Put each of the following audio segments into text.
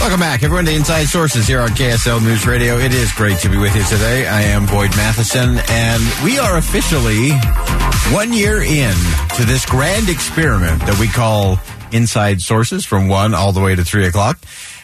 Welcome back, everyone, to Inside Sources here on KSL News Radio. It is great to be with you today. I am Boyd Matheson, and we are officially one year in to this grand experiment that we call Inside Sources from 1 all the way to 3 o'clock.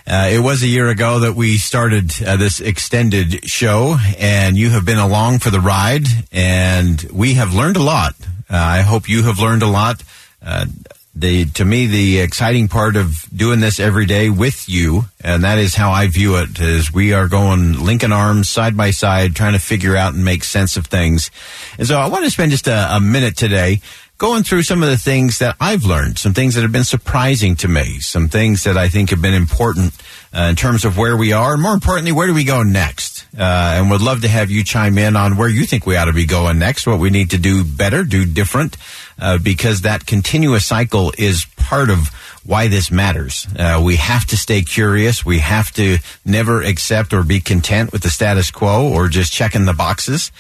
Uh, it was a year ago that we started uh, this extended show, and you have been along for the ride, and we have learned a lot. Uh, I hope you have learned a lot. Uh, the to me the exciting part of doing this every day with you, and that is how I view it, is we are going linking arms side by side, trying to figure out and make sense of things. And so I want to spend just a, a minute today going through some of the things that I've learned, some things that have been surprising to me, some things that I think have been important uh, in terms of where we are, and more importantly, where do we go next? Uh, and would love to have you chime in on where you think we ought to be going next, what we need to do better, do different, uh, because that continuous cycle is part of why this matters. Uh, we have to stay curious. We have to never accept or be content with the status quo or just checking the boxes.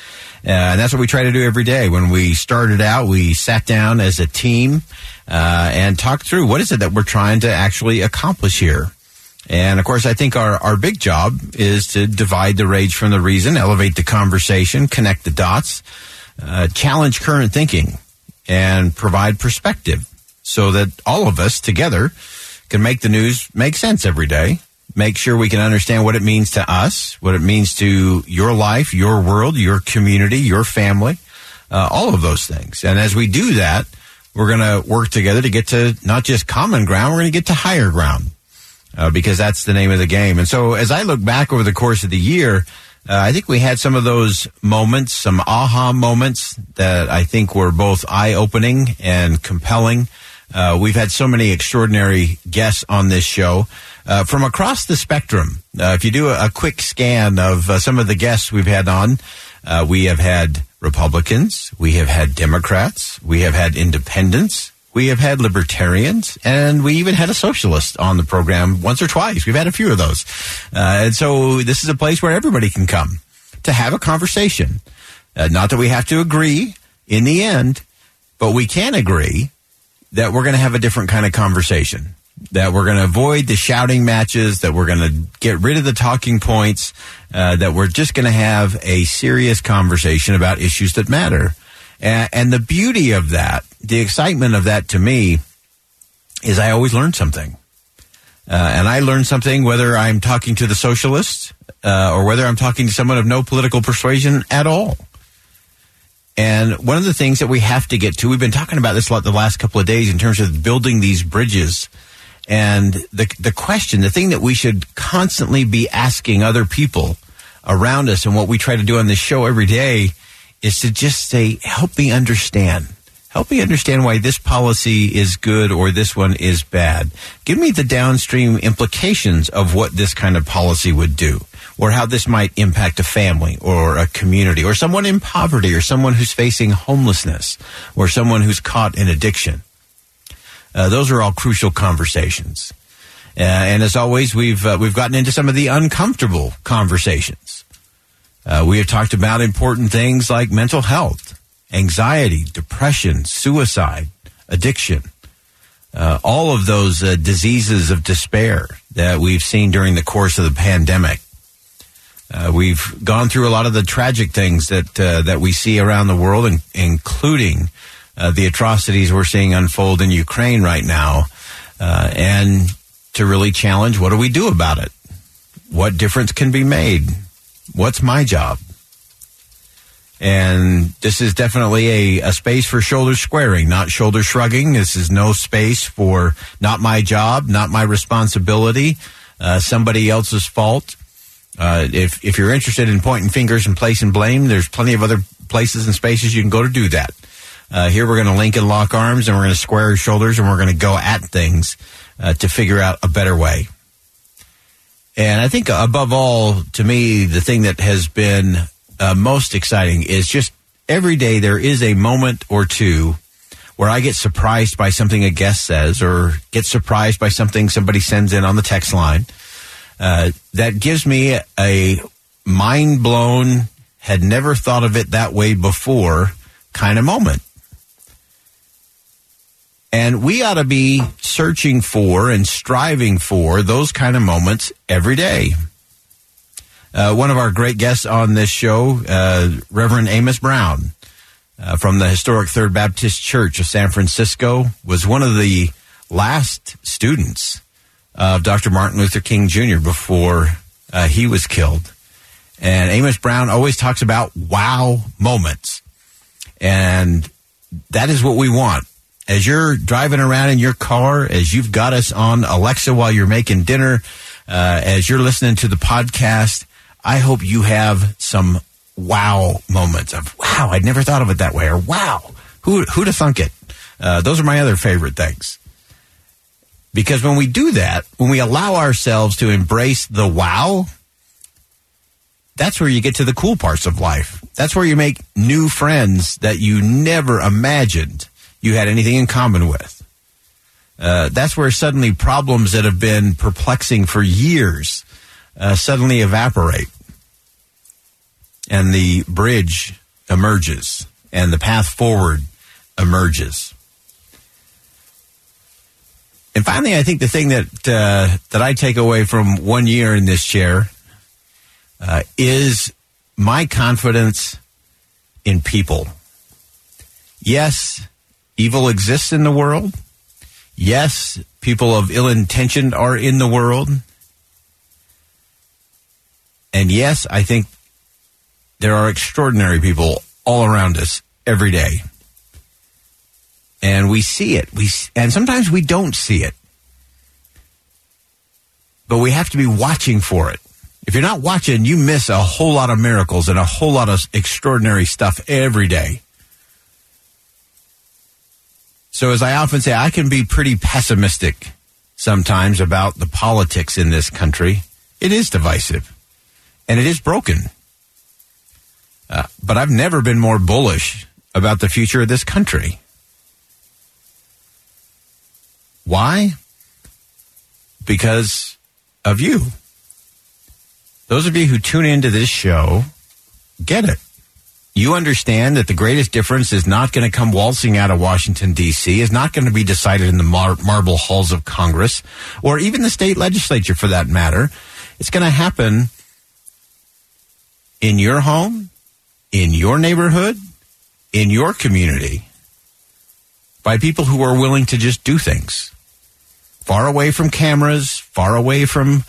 Uh, and that's what we try to do every day. When we started out, we sat down as a team uh, and talked through what is it that we're trying to actually accomplish here. And of course, I think our, our big job is to divide the rage from the reason, elevate the conversation, connect the dots, uh, challenge current thinking, and provide perspective so that all of us together can make the news make sense every day. Make sure we can understand what it means to us, what it means to your life, your world, your community, your family, uh, all of those things. And as we do that, we're going to work together to get to not just common ground, we're going to get to higher ground uh, because that's the name of the game. And so as I look back over the course of the year, uh, I think we had some of those moments, some aha moments that I think were both eye opening and compelling. Uh, we've had so many extraordinary guests on this show uh, from across the spectrum. Uh, if you do a, a quick scan of uh, some of the guests we've had on, uh, we have had Republicans, we have had Democrats, we have had independents, we have had libertarians, and we even had a socialist on the program once or twice. We've had a few of those. Uh, and so this is a place where everybody can come to have a conversation. Uh, not that we have to agree in the end, but we can agree that we're going to have a different kind of conversation. That we're going to avoid the shouting matches, that we're going to get rid of the talking points, uh, that we're just going to have a serious conversation about issues that matter. And, and the beauty of that, the excitement of that to me, is I always learn something. Uh, and I learn something whether I'm talking to the socialists uh, or whether I'm talking to someone of no political persuasion at all. And one of the things that we have to get to, we've been talking about this a lot the last couple of days in terms of building these bridges. And the, the question, the thing that we should constantly be asking other people around us and what we try to do on this show every day is to just say, help me understand. Help me understand why this policy is good or this one is bad. Give me the downstream implications of what this kind of policy would do or how this might impact a family or a community or someone in poverty or someone who's facing homelessness or someone who's caught in addiction. Uh, those are all crucial conversations. Uh, and as always, we've uh, we've gotten into some of the uncomfortable conversations. Uh, we have talked about important things like mental health, anxiety, depression, suicide, addiction, uh, all of those uh, diseases of despair that we've seen during the course of the pandemic. Uh, we've gone through a lot of the tragic things that uh, that we see around the world, in, including uh, the atrocities we're seeing unfold in Ukraine right now, and to really challenge what do we do about it? What difference can be made? What's my job? And this is definitely a, a space for shoulder squaring, not shoulder shrugging. This is no space for not my job, not my responsibility, uh, somebody else's fault. Uh, if if you're interested in pointing fingers and placing blame, there's plenty of other places and spaces you can go to do that. Uh, here we're going to link and lock arms, and we're going to square our shoulders, and we're going to go at things uh, to figure out a better way. And I think above all, to me, the thing that has been uh, most exciting is just every day there is a moment or two where I get surprised by something a guest says or get surprised by something somebody sends in on the text line. Uh, that gives me a mind blown, had never thought of it that way before kind of moment. And we ought to be searching for and striving for those kind of moments every day. Uh, one of our great guests on this show, uh, Reverend Amos Brown uh, from the historic Third Baptist Church of San Francisco, was one of the last students of Dr. Martin Luther King Jr. before uh, he was killed. And Amos Brown always talks about wow moments. And that is what we want as you're driving around in your car, as you've got us on Alexa while you're making dinner, uh, as you're listening to the podcast, I hope you have some wow moments of wow, I'd never thought of it that way, or wow, who who'd have thunk it? Uh, those are my other favorite things. Because when we do that, when we allow ourselves to embrace the wow, that's where you get to the cool parts of life. That's where you make new friends that you never imagined you had anything in common with. Uh, that's where suddenly problems that have been perplexing for years uh, suddenly evaporate. And the bridge emerges and the path forward emerges. And finally, I think the thing that uh, that I take away from one year in this chair uh, is my confidence in people. Yes, evil exists in the world. Yes, people of ill intention are in the world. And yes, I think there are extraordinary people all around us every day. And we see it. We and sometimes we don't see it. But we have to be watching for it. If you're not watching, you miss a whole lot of miracles and a whole lot of extraordinary stuff every day. So, as I often say, I can be pretty pessimistic sometimes about the politics in this country. It is divisive and it is broken. Uh, but I've never been more bullish about the future of this country. Why? Because of you. Those of you who tune into this show get it you understand that the greatest difference is not going to come waltzing out of Washington, D.C., is not going to be decided in the mar- marble halls of Congress or even the state legislature for that matter. It's going to happen in your home, in your neighborhood, in your community by people who are willing to just do things. Far away from cameras, far away from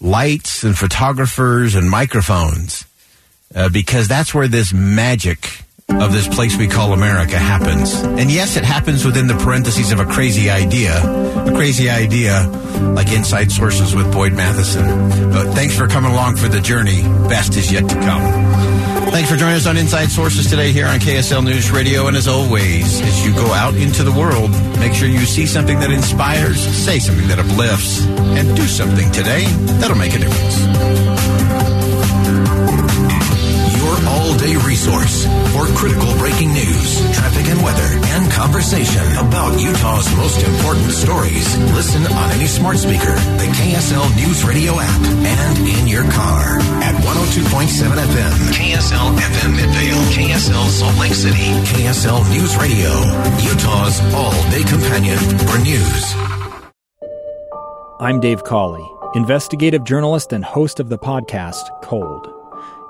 lights and photographers and microphones uh, because that's where this magic of this place we call America happens. And yes, it happens within the parentheses of a crazy idea, a crazy idea like Inside Sources with Boyd Matheson. But thanks for coming along for the journey. Best is yet to come. Thanks for joining us on Inside Sources today here on KSL News Radio. And as always, as you go out into the world, make sure you see something that inspires, say something that uplifts, and do something today that'll make a difference all-day resource for critical breaking news, traffic and weather, and conversation about Utah's most important stories. Listen on any smart speaker, the KSL News Radio app, and in your car at 102.7 FM, KSL FM Midvale, KSL Salt Lake City, KSL News Radio, Utah's all-day companion for news. I'm Dave Cawley, investigative journalist and host of the podcast Cold.